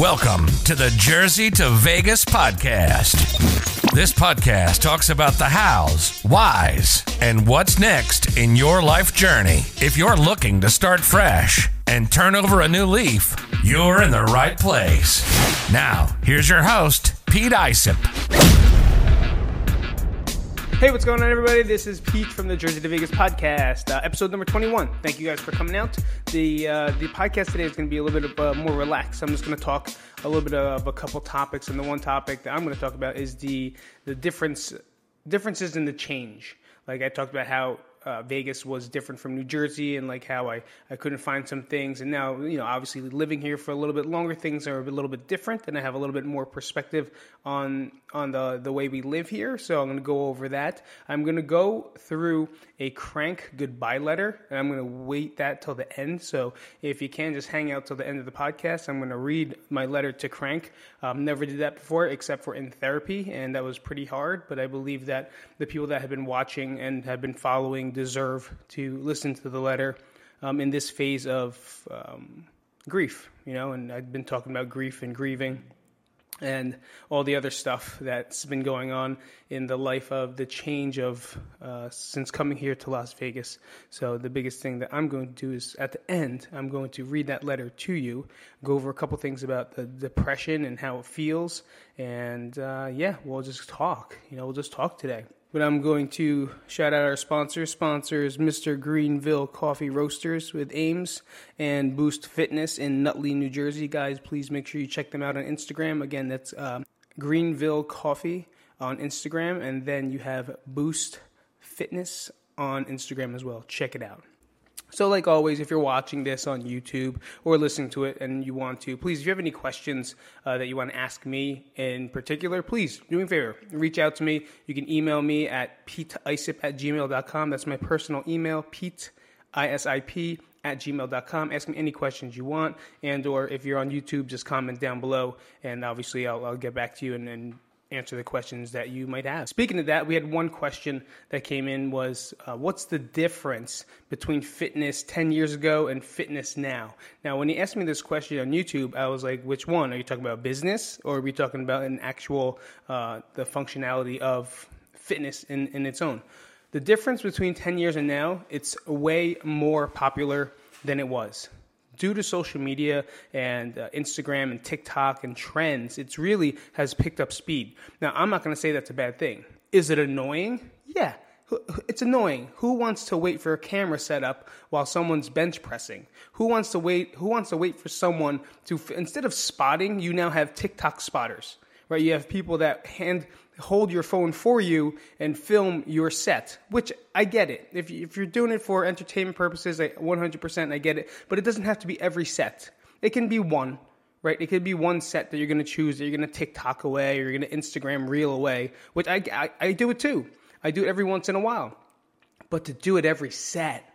Welcome to the Jersey to Vegas podcast. This podcast talks about the hows, whys, and what's next in your life journey. If you're looking to start fresh and turn over a new leaf, you're in the right place. Now, here's your host, Pete Isip. Hey, what's going on, everybody? This is Pete from the Jersey to Vegas podcast, uh, episode number 21. Thank you guys for coming out. The uh, the podcast today is going to be a little bit of, uh, more relaxed. I'm just going to talk a little bit of a couple topics, and the one topic that I'm going to talk about is the the difference differences in the change. Like I talked about how uh, Vegas was different from New Jersey and like how I, I couldn't find some things. And now, you know, obviously living here for a little bit longer, things are a little bit different and I have a little bit more perspective on, on the, the way we live here. So I'm going to go over that. I'm going to go through a Krank goodbye letter and I'm going to wait that till the end. So if you can just hang out till the end of the podcast, I'm going to read my letter to Krank. Um, never did that before except for in therapy. And that was pretty hard, but I believe that the people that have been watching and have been following deserve to listen to the letter um, in this phase of um, grief, you know, and I've been talking about grief and grieving and all the other stuff that's been going on in the life of the change of uh, since coming here to Las Vegas. So the biggest thing that I'm going to do is at the end, I'm going to read that letter to you, go over a couple things about the depression and how it feels, and uh, yeah, we'll just talk. You know, we'll just talk today but I'm going to shout out our sponsor. Sponsors Mr. Greenville Coffee Roasters with Ames and Boost Fitness in Nutley, New Jersey. Guys, please make sure you check them out on Instagram. Again, that's uh, Greenville Coffee on Instagram, and then you have Boost Fitness on Instagram as well. Check it out. So, like always, if you're watching this on YouTube or listening to it and you want to, please, if you have any questions uh, that you want to ask me in particular, please do me a favor. Reach out to me. You can email me at peteisip at gmail.com. That's my personal email, pete, I-S-I-P, at gmail.com. Ask me any questions you want. And or if you're on YouTube, just comment down below. And obviously, I'll, I'll get back to you and, and answer the questions that you might have. Speaking of that, we had one question that came in was uh, what's the difference between fitness 10 years ago and fitness now? Now, when he asked me this question on YouTube, I was like, which one? Are you talking about business or are we talking about an actual, uh, the functionality of fitness in, in its own? The difference between 10 years and now, it's way more popular than it was due to social media and uh, Instagram and TikTok and trends, it's really has picked up speed. Now, I'm not going to say that's a bad thing. Is it annoying? Yeah. It's annoying. Who wants to wait for a camera setup while someone's bench pressing? Who wants to wait? Who wants to wait for someone to instead of spotting, you now have TikTok spotters, right? You have people that hand hold your phone for you and film your set, which I get it. If, if you're doing it for entertainment purposes, I 100% I get it. But it doesn't have to be every set. It can be one, right? It could be one set that you're going to choose that you're going to TikTok away or you're going to Instagram reel away, which I, I, I do it too. I do it every once in a while. But to do it every set,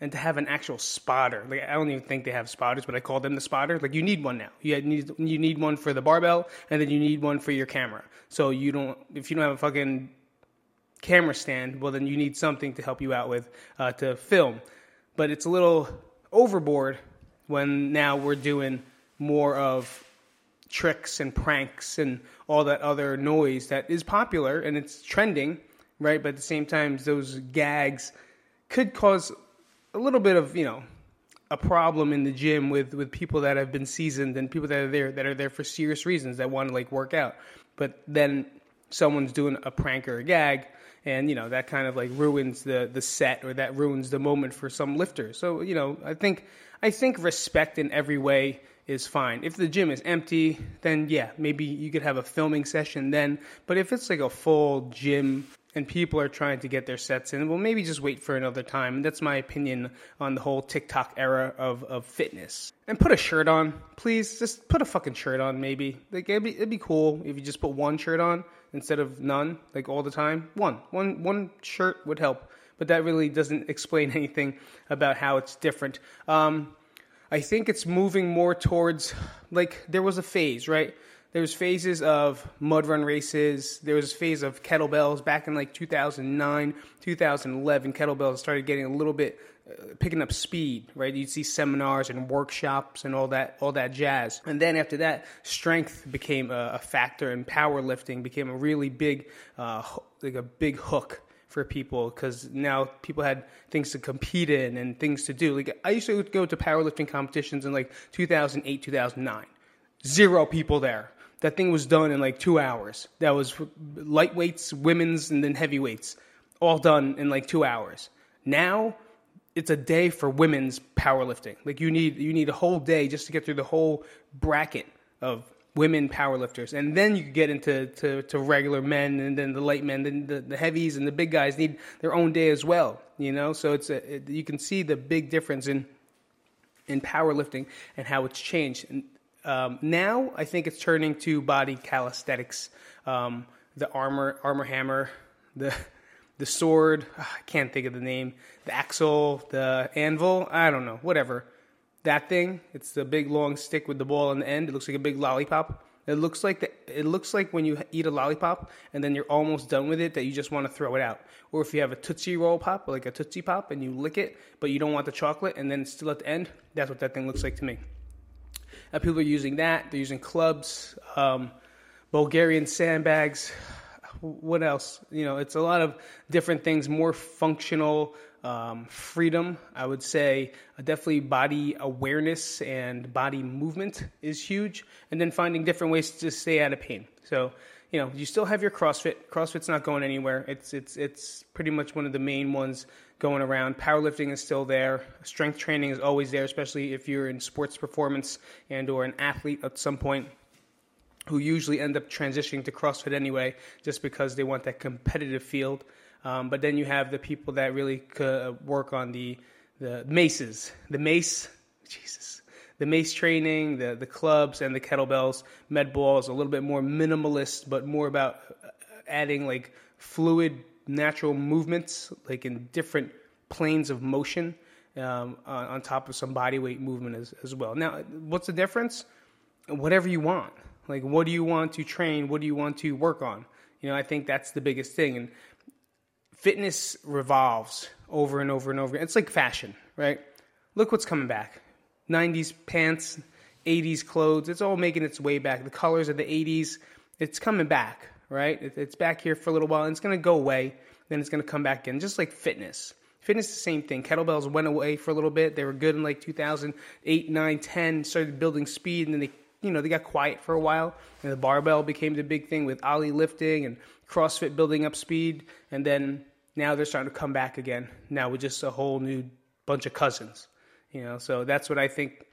and to have an actual spotter. Like I don't even think they have spotters, but I call them the spotter. Like you need one now. You need you need one for the barbell, and then you need one for your camera. So you don't if you don't have a fucking camera stand, well then you need something to help you out with uh, to film. But it's a little overboard when now we're doing more of tricks and pranks and all that other noise that is popular and it's trending, right? But at the same time, those gags could cause a little bit of you know a problem in the gym with with people that have been seasoned and people that are there that are there for serious reasons that want to like work out. But then someone's doing a prank or a gag and you know that kind of like ruins the the set or that ruins the moment for some lifters so you know i think i think respect in every way is fine. If the gym is empty then yeah maybe you could have a filming session then. But if it's like a full gym and people are trying to get their sets in, well, maybe just wait for another time. That's my opinion on the whole TikTok era of, of fitness. And put a shirt on, please. Just put a fucking shirt on, maybe. Like it'd be it'd be cool if you just put one shirt on instead of none, like all the time. One, one, one shirt would help, but that really doesn't explain anything about how it's different. Um, I think it's moving more towards like there was a phase, right? There was phases of mud run races. There was a phase of kettlebells back in like 2009, 2011. Kettlebells started getting a little bit picking up speed, right? You'd see seminars and workshops and all that, all that jazz. And then after that, strength became a, a factor, and powerlifting became a really big, uh, like a big hook for people because now people had things to compete in and things to do. Like I used to go to powerlifting competitions in like 2008, 2009. Zero people there. That thing was done in like two hours. That was lightweights, women's, and then heavyweights, all done in like two hours. Now it's a day for women's powerlifting. Like you need you need a whole day just to get through the whole bracket of women powerlifters, and then you get into to, to regular men, and then the light men, then the, the heavies and the big guys need their own day as well. You know, so it's a, it, you can see the big difference in in powerlifting and how it's changed. And um, now I think it's turning to body calisthenics, um, the armor armor hammer, the the sword. Ah, I can't think of the name. The axle, the anvil. I don't know. Whatever. That thing. It's the big long stick with the ball on the end. It looks like a big lollipop. It looks like the, it looks like when you eat a lollipop and then you're almost done with it that you just want to throw it out. Or if you have a Tootsie Roll pop, like a Tootsie Pop, and you lick it, but you don't want the chocolate, and then it's still at the end. That's what that thing looks like to me. Uh, people are using that. They're using clubs, um, Bulgarian sandbags what else? You know, it's a lot of different things, more functional um, freedom. I would say uh, definitely body awareness and body movement is huge, and then finding different ways to stay out of pain. So, you know, you still have your CrossFit. CrossFit's not going anywhere. It's it's it's pretty much one of the main ones going around. Powerlifting is still there. Strength training is always there, especially if you're in sports performance and or an athlete at some point who usually end up transitioning to CrossFit anyway, just because they want that competitive field. Um, but then you have the people that really work on the the maces, the mace, Jesus, the mace training, the the clubs and the kettlebells. Med ball is a little bit more minimalist, but more about uh, adding like fluid, natural movements, like in different planes of motion, um, on, on top of some body weight movement as, as well. Now, what's the difference? Whatever you want. Like, what do you want to train? What do you want to work on? You know, I think that's the biggest thing. And fitness revolves over and over and over. It's like fashion, right? Look what's coming back 90s pants, 80s clothes. It's all making its way back. The colors of the 80s, it's coming back, right? It's back here for a little while and it's going to go away. Then it's going to come back in, just like fitness. Fitness is the same thing. Kettlebells went away for a little bit. They were good in like 2008, 9, 10, started building speed, and then they you know, they got quiet for a while, and the barbell became the big thing with Oly lifting and CrossFit building up speed, and then now they're starting to come back again. Now with just a whole new bunch of cousins, you know. So that's what I think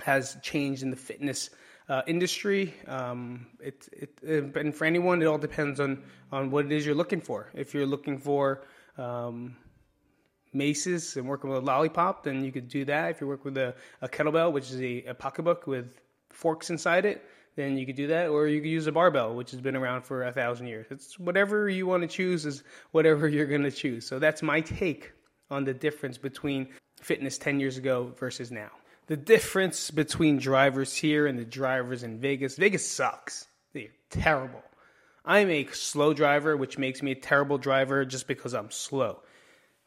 has changed in the fitness uh, industry. Um, it, it, it, and for anyone, it all depends on on what it is you're looking for. If you're looking for um, maces and working with a lollipop, then you could do that. If you work with a, a kettlebell, which is a, a pocketbook with forks inside it, then you could do that, or you could use a barbell, which has been around for a thousand years. It's whatever you want to choose is whatever you're going to choose. So that's my take on the difference between fitness 10 years ago versus now. The difference between drivers here and the drivers in Vegas. Vegas sucks. They're terrible. I'm a slow driver, which makes me a terrible driver just because I'm slow.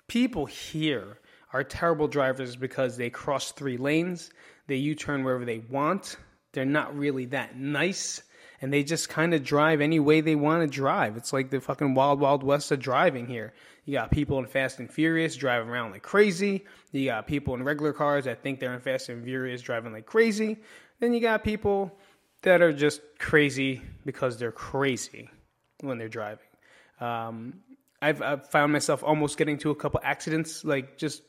People here are terrible drivers because they cross three lanes, they U turn wherever they want, they're not really that nice and they just kind of drive any way they want to drive. It's like the fucking wild, wild west of driving here. You got people in Fast and Furious driving around like crazy. You got people in regular cars that think they're in Fast and Furious driving like crazy. Then you got people that are just crazy because they're crazy when they're driving. Um, I've, I've found myself almost getting to a couple accidents, like just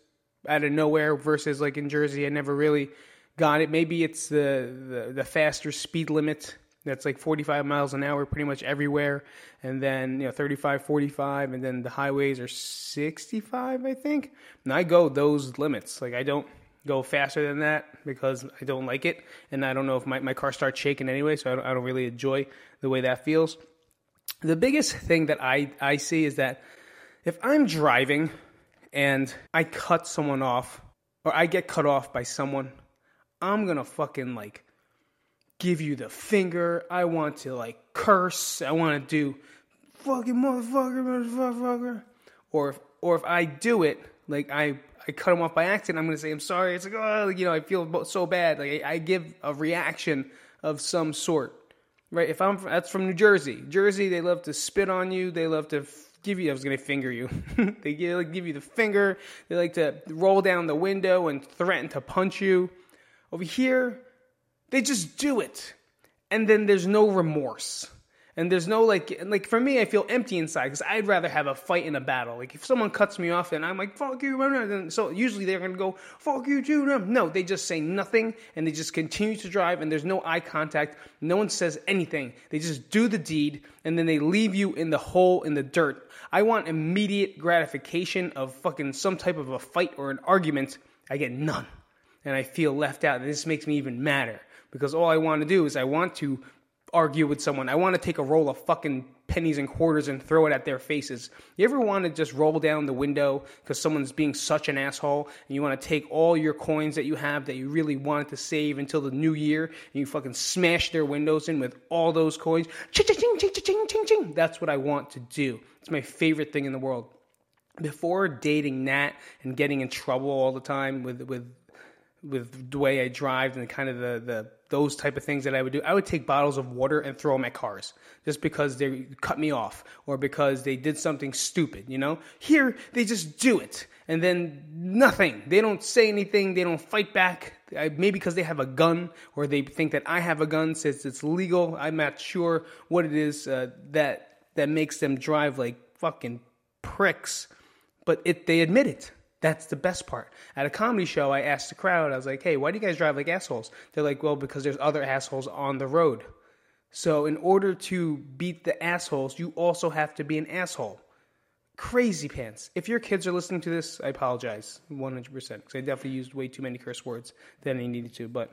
out of nowhere, versus like in Jersey, I never really got it. Maybe it's the, the, the faster speed limit that's like 45 miles an hour pretty much everywhere and then you know 35 45 and then the highways are 65 i think. And i go those limits. Like i don't go faster than that because i don't like it and i don't know if my, my car starts shaking anyway so I don't, I don't really enjoy the way that feels. The biggest thing that I, I see is that if i'm driving and i cut someone off or i get cut off by someone I'm gonna fucking like give you the finger. I want to like curse. I want to do fucking motherfucker, motherfucker. Or if, or if I do it, like I I cut him off by accident, I'm to say I'm sorry. It's like oh, you know, I feel so bad. Like I, I give a reaction of some sort, right? If I'm that's from New Jersey, Jersey, they love to spit on you. They love to give you. I was to finger you. they give, give you the finger. They like to roll down the window and threaten to punch you. Over here, they just do it, and then there's no remorse. And there's no like like for me i feel empty inside because i'd rather have a fight in a battle. Like if someone cuts me off and i'm like fuck you so usually they're gonna go fuck you too no they just say nothing and they just continue to drive and there's no eye contact. No one says anything. They just do the deed and then they leave you in the hole in the dirt. I want immediate gratification of fucking some type of a fight or an argument. I get none. And i feel left out. And this makes me even madder because all i want to do is i want to argue with someone. I want to take a roll of fucking pennies and quarters and throw it at their faces. You ever want to just roll down the window because someone's being such an asshole and you want to take all your coins that you have that you really wanted to save until the new year and you fucking smash their windows in with all those coins? Ching, ching, ching, ching, ching. That's what I want to do. It's my favorite thing in the world. Before dating Nat and getting in trouble all the time with with with the way I drive and kind of the, the those type of things that I would do. I would take bottles of water and throw them at cars just because they cut me off or because they did something stupid, you know? Here, they just do it and then nothing. They don't say anything, they don't fight back. Maybe because they have a gun or they think that I have a gun since it's legal. I'm not sure what it is uh, that that makes them drive like fucking pricks, but it they admit it. That's the best part. At a comedy show, I asked the crowd, I was like, hey, why do you guys drive like assholes? They're like, well, because there's other assholes on the road. So, in order to beat the assholes, you also have to be an asshole. Crazy pants. If your kids are listening to this, I apologize 100% because I definitely used way too many curse words than I needed to. But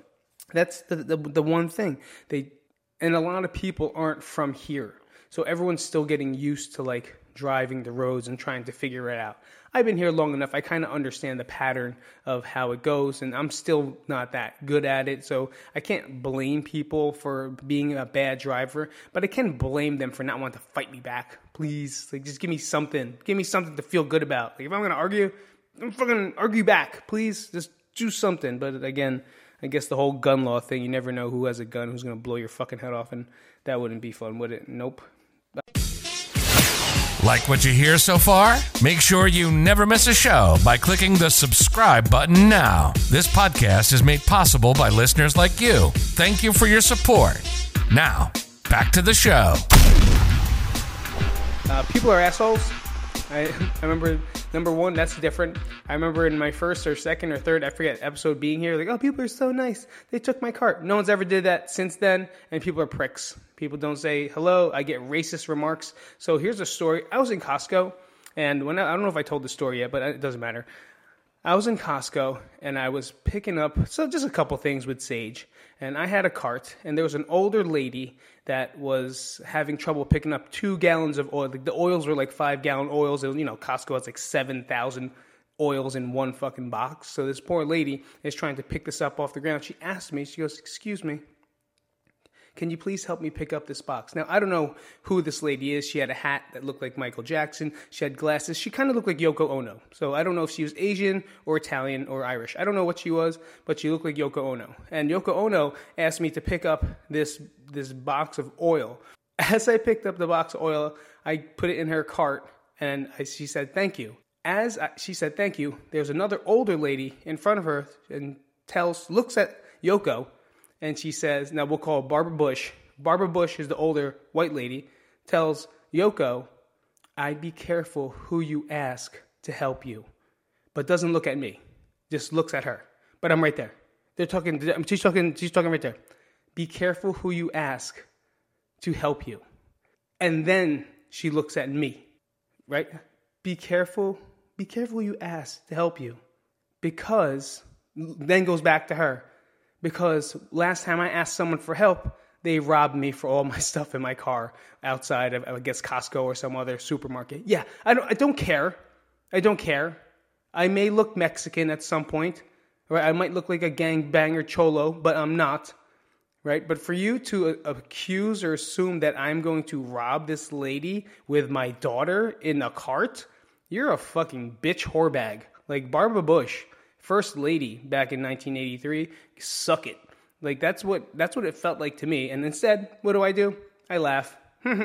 that's the, the, the one thing. They And a lot of people aren't from here. So, everyone's still getting used to like driving the roads and trying to figure it out. I've been here long enough. I kind of understand the pattern of how it goes, and I'm still not that good at it. So I can't blame people for being a bad driver, but I can blame them for not wanting to fight me back. Please, like, just give me something. Give me something to feel good about. Like, if I'm gonna argue, I'm fucking argue back. Please, just do something. But again, I guess the whole gun law thing, you never know who has a gun who's gonna blow your fucking head off, and that wouldn't be fun, would it? Nope. Like what you hear so far? Make sure you never miss a show by clicking the subscribe button now. This podcast is made possible by listeners like you. Thank you for your support. Now, back to the show. Uh, people are assholes. I, I remember number one, that's different. I remember in my first or second or third, I forget, episode being here, like, oh, people are so nice. They took my cart. No one's ever did that since then, and people are pricks. People don't say hello. I get racist remarks. So here's a story. I was in Costco, and when I, I don't know if I told the story yet, but it doesn't matter. I was in Costco and I was picking up so just a couple things with Sage, and I had a cart, and there was an older lady that was having trouble picking up two gallons of oil. The oils were like five gallon oils, and you know Costco has like seven thousand oils in one fucking box. So this poor lady is trying to pick this up off the ground. She asked me, she goes, "Excuse me, can you please help me pick up this box? Now, I don't know who this lady is. She had a hat that looked like Michael Jackson. She had glasses. She kind of looked like Yoko Ono. So I don't know if she was Asian or Italian or Irish. I don't know what she was, but she looked like Yoko Ono. And Yoko Ono asked me to pick up this, this box of oil. As I picked up the box of oil, I put it in her cart and I, she said, Thank you. As I, she said, Thank you, there's another older lady in front of her and tells, looks at Yoko and she says, now we'll call Barbara Bush. Barbara Bush is the older white lady, tells Yoko, I'd be careful who you ask to help you, but doesn't look at me, just looks at her. But I'm right there. They're talking, she's talking, she's talking right there. Be careful who you ask to help you. And then she looks at me, right? Be careful, be careful who you ask to help you. Because, then goes back to her because last time I asked someone for help, they robbed me for all my stuff in my car outside of, I guess, Costco or some other supermarket. Yeah, I don't, I don't care. I don't care. I may look Mexican at some point, right? I might look like a gangbanger cholo, but I'm not, right? But for you to accuse or assume that I'm going to rob this lady with my daughter in a cart, you're a fucking bitch whore bag. Like Barbara Bush, first lady back in 1983, suck it. Like that's what that's what it felt like to me. And instead, what do I do? I laugh,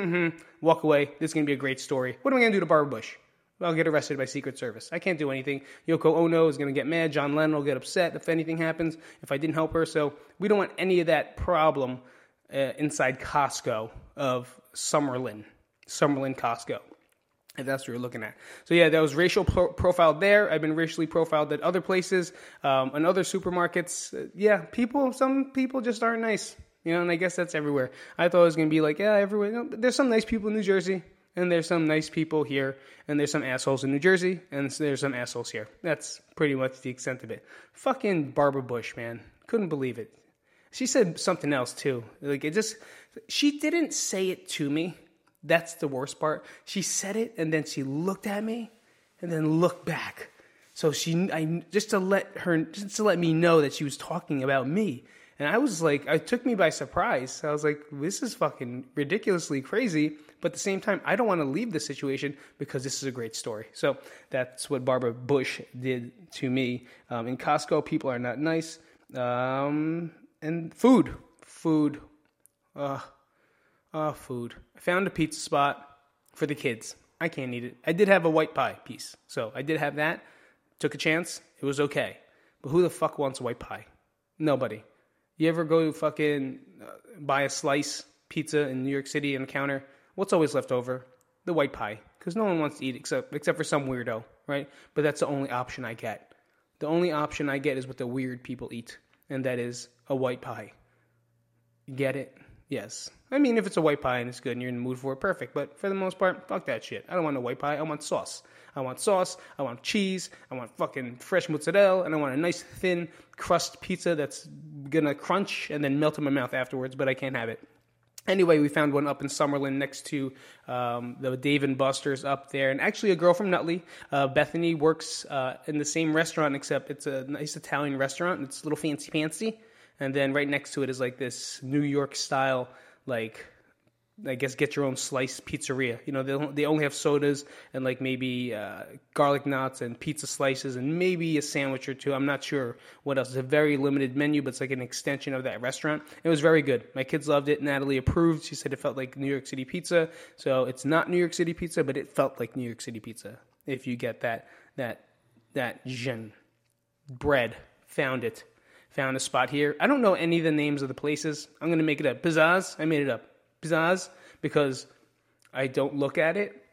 walk away. This is gonna be a great story. What am I gonna do to Barbara Bush? I'll get arrested by Secret Service. I can't do anything. Yoko Ono is going to get mad. John Lennon will get upset if anything happens, if I didn't help her. So we don't want any of that problem uh, inside Costco of Summerlin, Summerlin Costco, if that's what you're looking at. So yeah, that was racial pro- profiled there. I've been racially profiled at other places, um, and other supermarkets. Uh, yeah, people, some people just aren't nice. You know, and I guess that's everywhere. I thought it was to be like, yeah, everywhere. You know, there's some nice people in New Jersey and there's some nice people here, and there's some assholes in New Jersey, and there's some assholes here. That's pretty much the extent of it. Fucking Barbara Bush, man. Couldn't believe it. She said something else too. Like it just, she didn't say it to me. That's the worst part. She said it, and then she looked at me, and then looked back. So she, I just to let her, just to let me know that she was talking about me. And I was like, it took me by surprise. I was like, this is fucking ridiculously crazy. But at the same time, I don't want to leave the situation because this is a great story. So that's what Barbara Bush did to me. Um, in Costco, people are not nice. Um, and food, food, uh, food. I found a pizza spot for the kids. I can't eat it. I did have a white pie piece, so I did have that. Took a chance. It was okay. But who the fuck wants a white pie? Nobody. You ever go fucking uh, buy a slice pizza in New York City on the counter? What's always left over? The white pie, because no one wants to eat except except for some weirdo, right? But that's the only option I get. The only option I get is what the weird people eat, and that is a white pie. Get it? Yes. I mean, if it's a white pie and it's good and you're in the mood for it, perfect. But for the most part, fuck that shit. I don't want a white pie. I want sauce. I want sauce. I want cheese. I want fucking fresh mozzarella, and I want a nice thin crust pizza that's gonna crunch and then melt in my mouth afterwards. But I can't have it. Anyway, we found one up in Summerlin next to um, the Dave and Buster's up there, and actually a girl from Nutley, uh, Bethany, works uh, in the same restaurant, except it's a nice Italian restaurant. It's a little fancy fancy, and then right next to it is like this New York style like I guess get your own slice pizzeria. You know, they they only have sodas and like maybe uh, garlic knots and pizza slices and maybe a sandwich or two. I'm not sure what else. It's a very limited menu, but it's like an extension of that restaurant. It was very good. My kids loved it. Natalie approved. She said it felt like New York City pizza. So it's not New York City pizza, but it felt like New York City pizza. If you get that that that gen bread, found it. Found a spot here. I don't know any of the names of the places. I'm gonna make it up. Pizzazz. I made it up. Pizzazz because I don't look at it.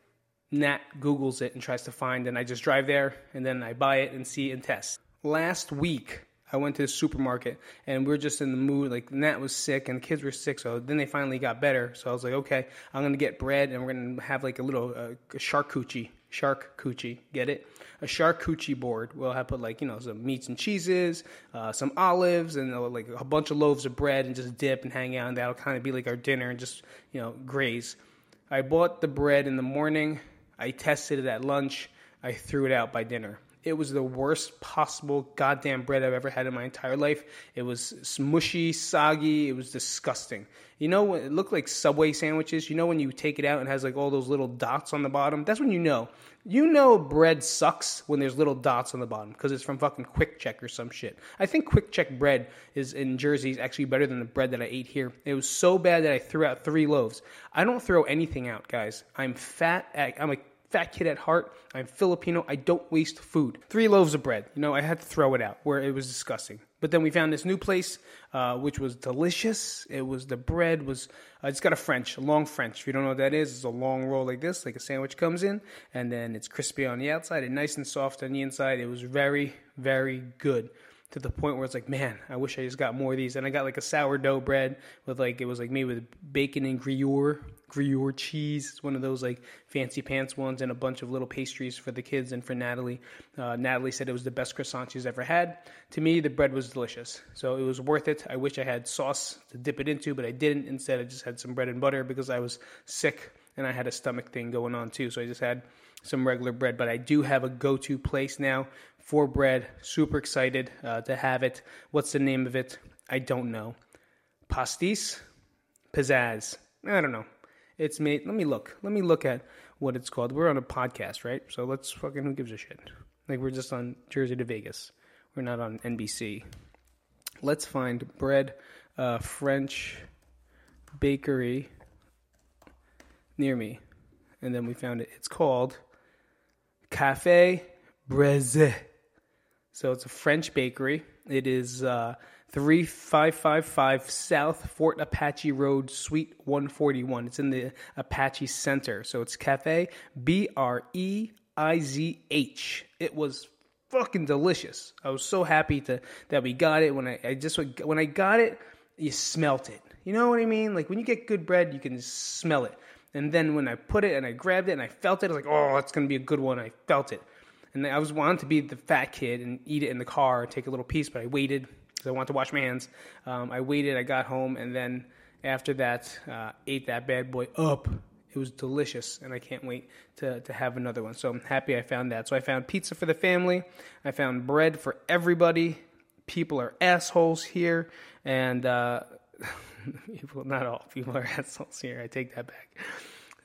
Nat Googles it and tries to find, and I just drive there and then I buy it and see and test. Last week, I went to the supermarket and we are just in the mood. Like Nat was sick and the kids were sick, so then they finally got better. So I was like, okay, I'm gonna get bread and we're gonna have like a little uh, charcuterie, charcuterie, get it? A charcuterie board. We'll have put like you know some meats and cheeses, uh, some olives, and uh, like a bunch of loaves of bread, and just dip and hang out. And that'll kind of be like our dinner and just you know graze. I bought the bread in the morning. I tested it at lunch. I threw it out by dinner. It was the worst possible goddamn bread I've ever had in my entire life. It was smushy, soggy. It was disgusting. You know, it looked like Subway sandwiches. You know when you take it out and it has like all those little dots on the bottom? That's when you know. You know bread sucks when there's little dots on the bottom because it's from fucking QuickChek or some shit. I think QuickChek bread is in Jersey is actually better than the bread that I ate here. It was so bad that I threw out three loaves. I don't throw anything out, guys. I'm fat. I'm a fat kid at heart. I'm Filipino. I don't waste food. Three loaves of bread. You know, I had to throw it out where it was disgusting. But then we found this new place, uh, which was delicious. It was the bread was uh, it's got a French, a long French. If you don't know what that is, it's a long roll like this, like a sandwich comes in, and then it's crispy on the outside and nice and soft on the inside. It was very, very good to the point where it's like, man, I wish I just got more of these. And I got like a sourdough bread with like it was like made with bacon and Gruyere, Gruyere cheese. It's one of those like fancy pants ones, and a bunch of little pastries for the kids and for Natalie. Uh, Natalie said it was the best croissant she's ever had. To me, the bread was delicious, so it was worth it. I wish I had sauce to dip it into, but I didn't. Instead, I just had some bread and butter because I was sick and I had a stomach thing going on too. So I just had some regular bread. But I do have a go-to place now for bread. Super excited uh, to have it. What's the name of it? I don't know. Pastis? Pizzazz. I don't know. It's made. Let me look. Let me look at what it's called. We're on a podcast, right? So let's fucking. Who gives a shit? Like we're just on Jersey to Vegas. We're not on NBC. Let's find bread, uh, French bakery near me. And then we found it. It's called Cafe Breizh. So it's a French bakery. It is uh, 3555 South Fort Apache Road, Suite 141. It's in the Apache Center. So it's Cafe B R E I Z H. It was fucking delicious. I was so happy to that we got it. When I, I just when I got it, you smelt it. You know what I mean? Like when you get good bread, you can smell it. And then when I put it and I grabbed it and I felt it, I was like, oh, that's gonna be a good one. I felt it. And I was wanting to be the fat kid and eat it in the car take a little piece, but I waited because I wanted to wash my hands. Um, I waited. I got home, and then after that, uh, ate that bad boy up. It was delicious, and I can't wait to, to have another one. So I'm happy I found that. So I found pizza for the family. I found bread for everybody. People are assholes here, and uh, people not all people are assholes here. I take that back.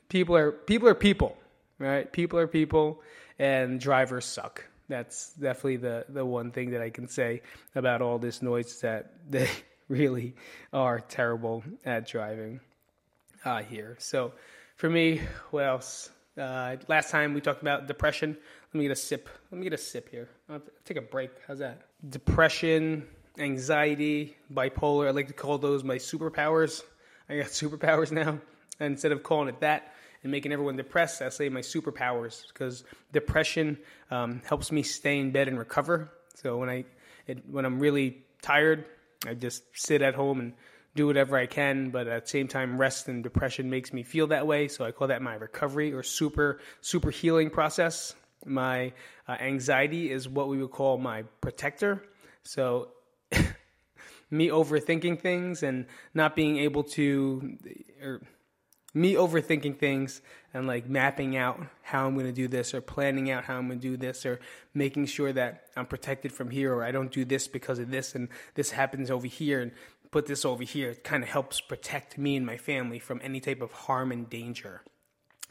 People are people are people, right? People are people and drivers suck. That's definitely the, the one thing that I can say about all this noise that they really are terrible at driving uh, here. So for me, what else? Uh, last time we talked about depression. Let me get a sip. Let me get a sip here. I'll take a break. How's that? Depression, anxiety, bipolar. I like to call those my superpowers. I got superpowers now. And instead of calling it that, and making everyone depressed, I say my superpowers because depression um, helps me stay in bed and recover. So when I it, when I'm really tired, I just sit at home and do whatever I can, but at the same time, rest and depression makes me feel that way. So I call that my recovery or super super healing process. My uh, anxiety is what we would call my protector. So me overthinking things and not being able to or me overthinking things and like mapping out how I'm going to do this or planning out how I'm going to do this or making sure that I'm protected from here or I don't do this because of this and this happens over here and put this over here. It kind of helps protect me and my family from any type of harm and danger.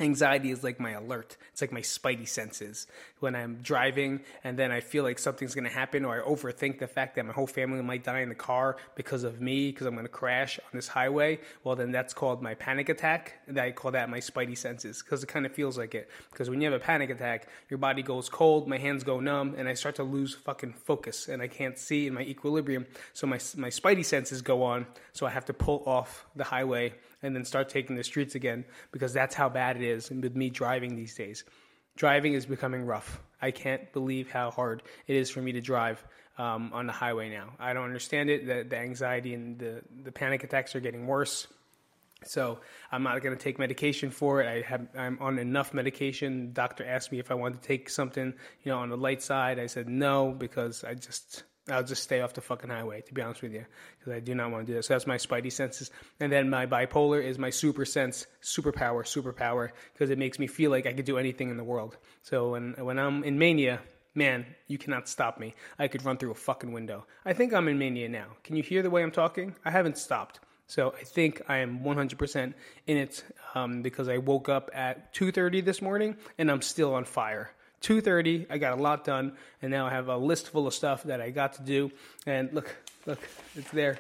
Anxiety is like my alert. It's like my spidey senses. When I'm driving and then I feel like something's going to happen or I overthink the fact that my whole family might die in the car because of me, because I'm going to crash on this highway, well, then that's called my panic attack. And I call that my spidey senses because it kind of feels like it. Because when you have a panic attack, your body goes cold, my hands go numb, and I start to lose fucking focus and I can't see in my equilibrium. So my, my spidey senses go on. So I have to pull off the highway and then start taking the streets again because that's how bad it is with me driving these days. Driving is becoming rough. I can't believe how hard it is for me to drive um, on the highway now. I don't understand it. The, the anxiety and the, the panic attacks are getting worse. So I'm not going to take medication for it. I have I'm on enough medication. Doctor asked me if I wanted to take something, you know, on the light side. I said no because I just I'll just stay off the fucking highway, to be honest with you, because I do not want to do that. So that's my spidey senses. And then my bipolar is my super sense, superpower, superpower, because it makes me feel like I could do anything in the world. So when, when I'm in mania, man, you cannot stop me. I could run through a fucking window. I think I'm in mania now. Can you hear the way I'm talking? I haven't stopped. So I think I am 100% in it um, because I woke up at 2:30 this morning and I'm still on fire. 2.30 i got a lot done and now i have a list full of stuff that i got to do. And look look it's there.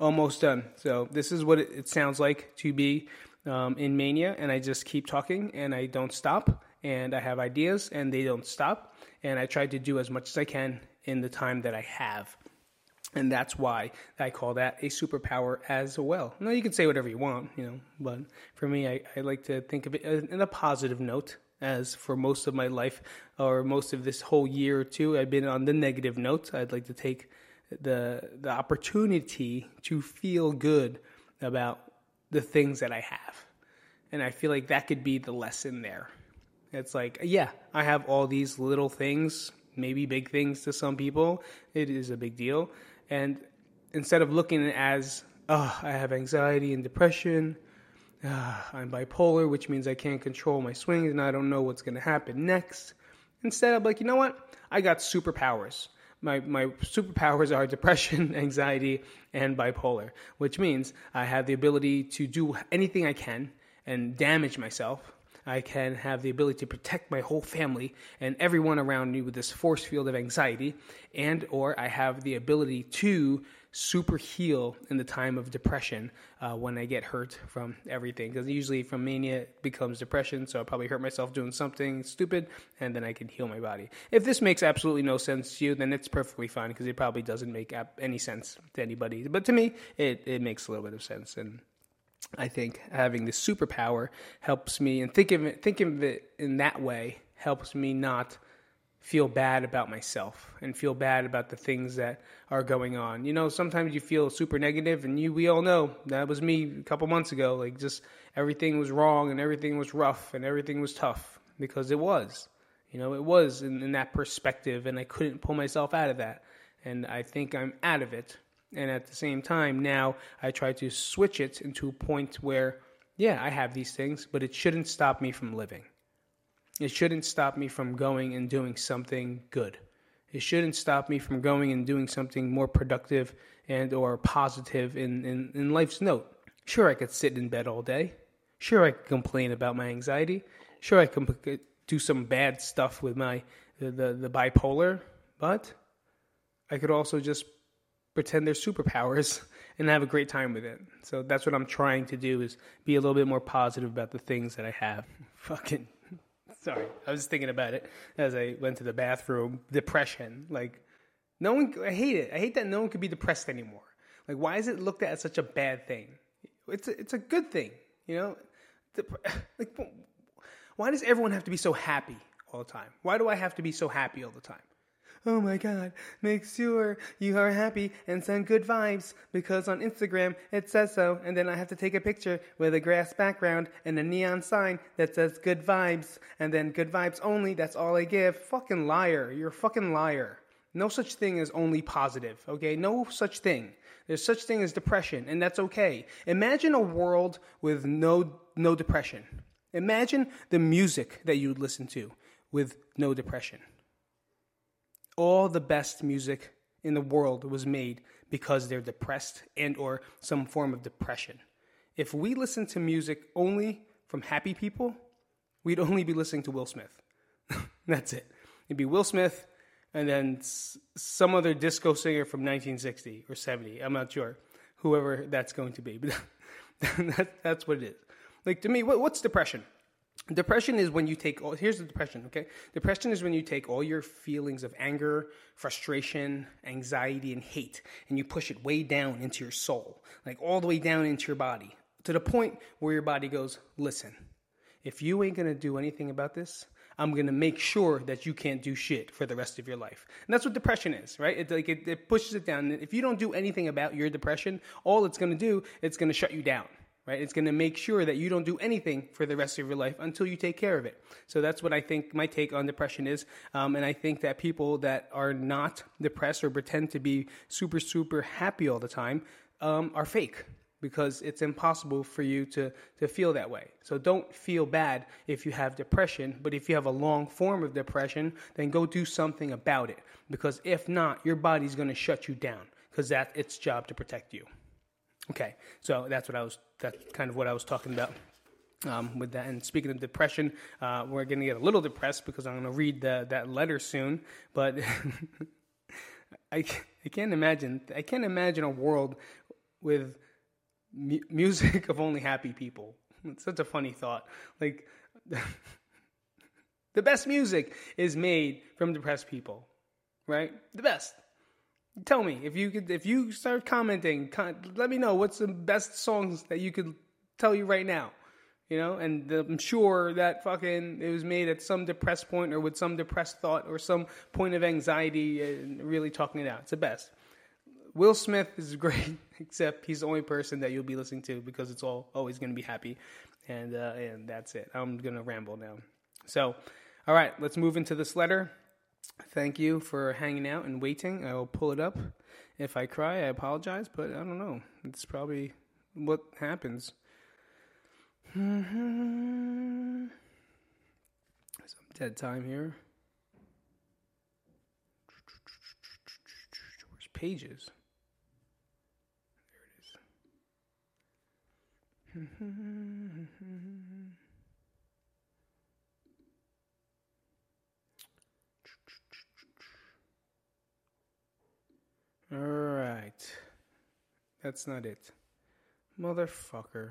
Almost done. So this is what it, sounds like to be um, in mania and i just keep talking and i don't stop and i have ideas and they don't stop and i try to do as much as i can in the time that i have. And that's why I call that a superpower as well. Now you can say whatever you want, you know, but for me, I, I like to think of it in a positive note as for most of my life or most of this whole year or two I've been on the negative note. I'd like to take the the opportunity to feel good about the things that I have. And I feel like that could be the lesson there. It's like, yeah, I have all these little things, maybe big things to some people. It is a big deal. And instead of looking as, oh, I have anxiety and depression, ah, I'm bipolar, which means I can't control my swings and I don't know what's going to happen next. Instead, I'm like, you know what? I got superpowers. My, my superpowers are depression, anxiety, and bipolar, which means I have the ability to do anything I can and damage myself I can have the ability to protect my whole family and everyone around me with this force field of anxiety, and or I have the ability to super heal in the time of depression uh, when I get hurt from everything. Because usually from mania becomes depression, so I'll probably hurt myself doing something stupid, and then I can heal my body. If this makes absolutely no sense to you, then it's perfectly fine because it probably doesn't make any sense to anybody. But to me, it, it makes a little bit of sense. And I think having this superpower helps me, and think of it, think of it in that way helps me not feel bad about myself and feel bad about the things that are going on. You know, sometimes you feel super negative and you we all know that was me a couple months ago like just everything was wrong and everything was rough and everything was tough because it was. You know, it was in, in that perspective and I couldn't pull myself out of that. And I think I'm out of it. And at the same time, now I try to switch it into a point where yeah, I have these things, but it shouldn't stop me from living. It shouldn't stop me from going and doing something good. It shouldn't stop me from going and doing something more productive and or positive in, in, in life's note. Sure, I could sit in bed all day. Sure, I could complain about my anxiety. Sure, I could do some bad stuff with my the, the, the bipolar, but I could also just pretend they're superpowers and have a great time with it. So that's what I'm trying to do is be a little bit more positive about the things that I have. Fucking Sorry, I was thinking about it as I went to the bathroom. Depression, like no one. I hate it. I hate that no one could be depressed anymore. Like, why is it looked at as such a bad thing? It's a, it's a good thing, you know. Like, why does everyone have to be so happy all the time? Why do I have to be so happy all the time? Oh my god, make sure you are happy and send good vibes because on Instagram it says so. And then I have to take a picture with a grass background and a neon sign that says good vibes and then good vibes only. That's all I give. Fucking liar. You're a fucking liar. No such thing as only positive, okay? No such thing. There's such thing as depression, and that's okay. Imagine a world with no no depression. Imagine the music that you would listen to with no depression all the best music in the world was made because they're depressed and or some form of depression. If we listen to music only from happy people, we'd only be listening to Will Smith. That's it. It'd be Will Smith and then some other disco singer from 1960 or 70. I'm not sure. Whoever that's going to be. But that's what it is. Like to me, what's depression? Depression is when you take all, here's the depression, okay? Depression is when you take all your feelings of anger, frustration, anxiety, and hate, and you push it way down into your soul, like all the way down into your body, to the point where your body goes, listen, if you ain't gonna do anything about this, I'm gonna make sure that you can't do shit for the rest of your life. And that's what depression is, right? It like it, it pushes it down. If you don't do anything about your depression, all it's gonna do, it's gonna shut you down right? It's going to make sure that you don't do anything for the rest of your life until you take care of it. So that's what I think my take on depression is. Um, and I think that people that are not depressed or pretend to be super, super happy all the time um, are fake because it's impossible for you to, to feel that way. So don't feel bad if you have depression, but if you have a long form of depression, then go do something about it. Because if not, your body's going to shut you down because that's its job to protect you. Okay, so that's what I was. That's kind of what I was talking about um, with that. And speaking of depression, uh, we're going to get a little depressed because I'm going to read the, that letter soon. But I, I can't imagine. I can't imagine a world with mu- music of only happy people. It's such a funny thought. Like the best music is made from depressed people, right? The best. Tell me if you could, if you start commenting, let me know what's the best songs that you could tell you right now. You know, and I'm sure that fucking it was made at some depressed point or with some depressed thought or some point of anxiety and really talking it out. It's the best. Will Smith is great, except he's the only person that you'll be listening to because it's all always going to be happy, and uh, and that's it. I'm gonna ramble now. So, all right, let's move into this letter. Thank you for hanging out and waiting. I will pull it up. If I cry, I apologize, but I don't know. It's probably what happens. Some dead time here. Where's pages? There it is. Alright. That's not it. Motherfucker.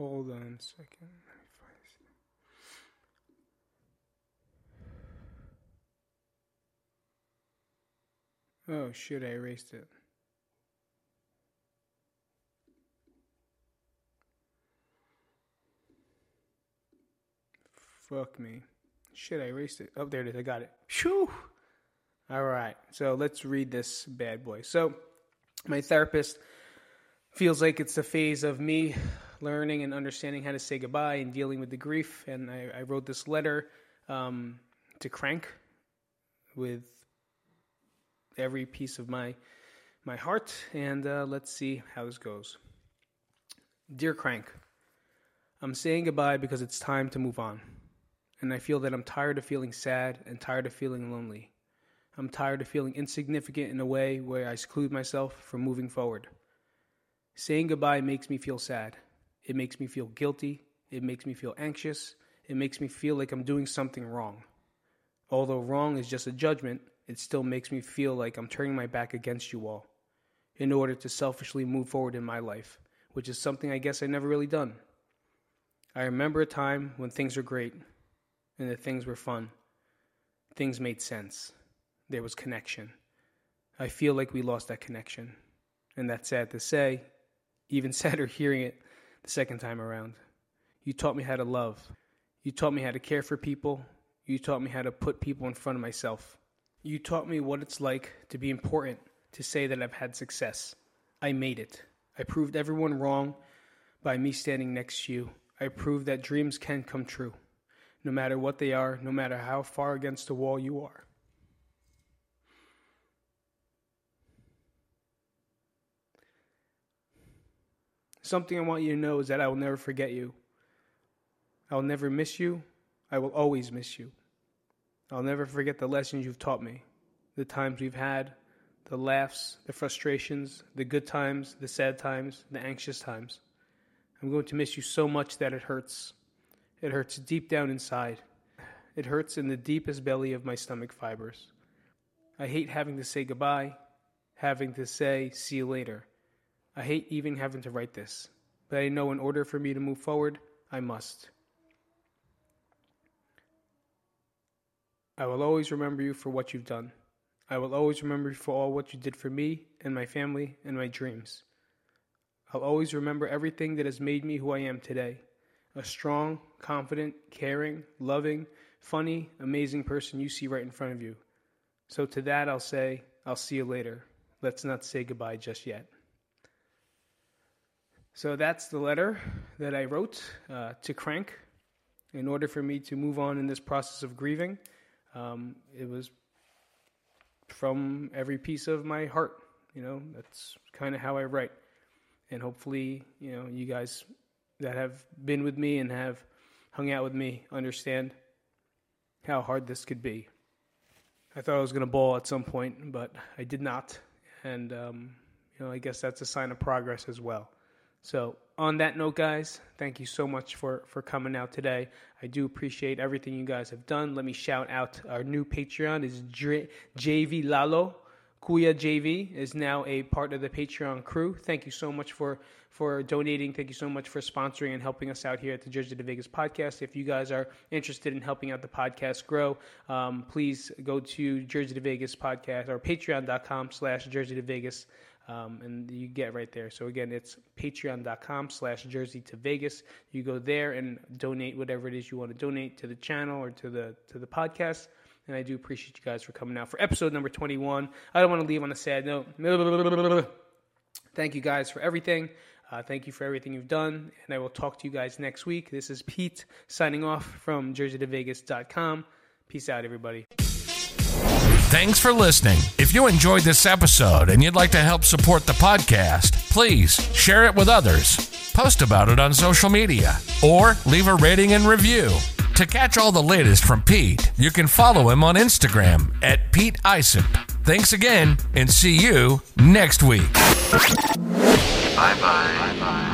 Hold on a second. Oh shit, I erased it. Fuck me. Shit, I erased it. Oh, there it is. I got it. Shoo! All right. So let's read this bad boy. So, my therapist feels like it's a phase of me learning and understanding how to say goodbye and dealing with the grief. And I, I wrote this letter um, to Krank with every piece of my my heart, and uh, let's see how this goes. Dear Krank, I'm saying goodbye because it's time to move on, and I feel that I'm tired of feeling sad and tired of feeling lonely. I'm tired of feeling insignificant in a way where I seclude myself from moving forward. Saying goodbye makes me feel sad. It makes me feel guilty. It makes me feel anxious. It makes me feel like I'm doing something wrong. Although wrong is just a judgment, it still makes me feel like I'm turning my back against you all in order to selfishly move forward in my life, which is something I guess I never really done. I remember a time when things were great and that things were fun. Things made sense. There was connection. I feel like we lost that connection. And that's sad to say, even sadder hearing it the second time around. You taught me how to love. You taught me how to care for people. You taught me how to put people in front of myself. You taught me what it's like to be important, to say that I've had success. I made it. I proved everyone wrong by me standing next to you. I proved that dreams can come true, no matter what they are, no matter how far against the wall you are. Something I want you to know is that I will never forget you. I will never miss you. I will always miss you. I'll never forget the lessons you've taught me, the times we've had, the laughs, the frustrations, the good times, the sad times, the anxious times. I'm going to miss you so much that it hurts. It hurts deep down inside. It hurts in the deepest belly of my stomach fibers. I hate having to say goodbye, having to say, see you later. I hate even having to write this, but I know in order for me to move forward, I must. I will always remember you for what you've done. I will always remember you for all what you did for me and my family and my dreams. I'll always remember everything that has made me who I am today a strong, confident, caring, loving, funny, amazing person you see right in front of you. So, to that, I'll say, I'll see you later. Let's not say goodbye just yet. So, that's the letter that I wrote uh, to Krank in order for me to move on in this process of grieving. Um, it was from every piece of my heart. You know, that's kind of how I write. And hopefully, you know, you guys that have been with me and have hung out with me understand how hard this could be. I thought I was going to bawl at some point, but I did not. And, um, you know, I guess that's a sign of progress as well. So, on that note, guys, thank you so much for, for coming out today. I do appreciate everything you guys have done. Let me shout out our new Patreon is JV Lalo. Kuya JV is now a part of the Patreon crew. Thank you so much for for donating. Thank you so much for sponsoring and helping us out here at the Jersey to Vegas podcast. If you guys are interested in helping out the podcast grow, um, please go to Jersey to Vegas podcast or patreon.com slash Jersey to Vegas um, and you get right there. So again, it's patreon.com slash jersey to Vegas. You go there and donate whatever it is you want to donate to the channel or to the to the podcast. And I do appreciate you guys for coming out for episode number 21. I don't want to leave on a sad note. Thank you guys for everything. Uh, thank you for everything you've done. And I will talk to you guys next week. This is Pete signing off from jerseytovegas.com. Peace out, everybody. Thanks for listening. If you enjoyed this episode and you'd like to help support the podcast, please share it with others, post about it on social media, or leave a rating and review. To catch all the latest from Pete, you can follow him on Instagram at Pete Isop. Thanks again, and see you next week. Bye bye. Bye bye.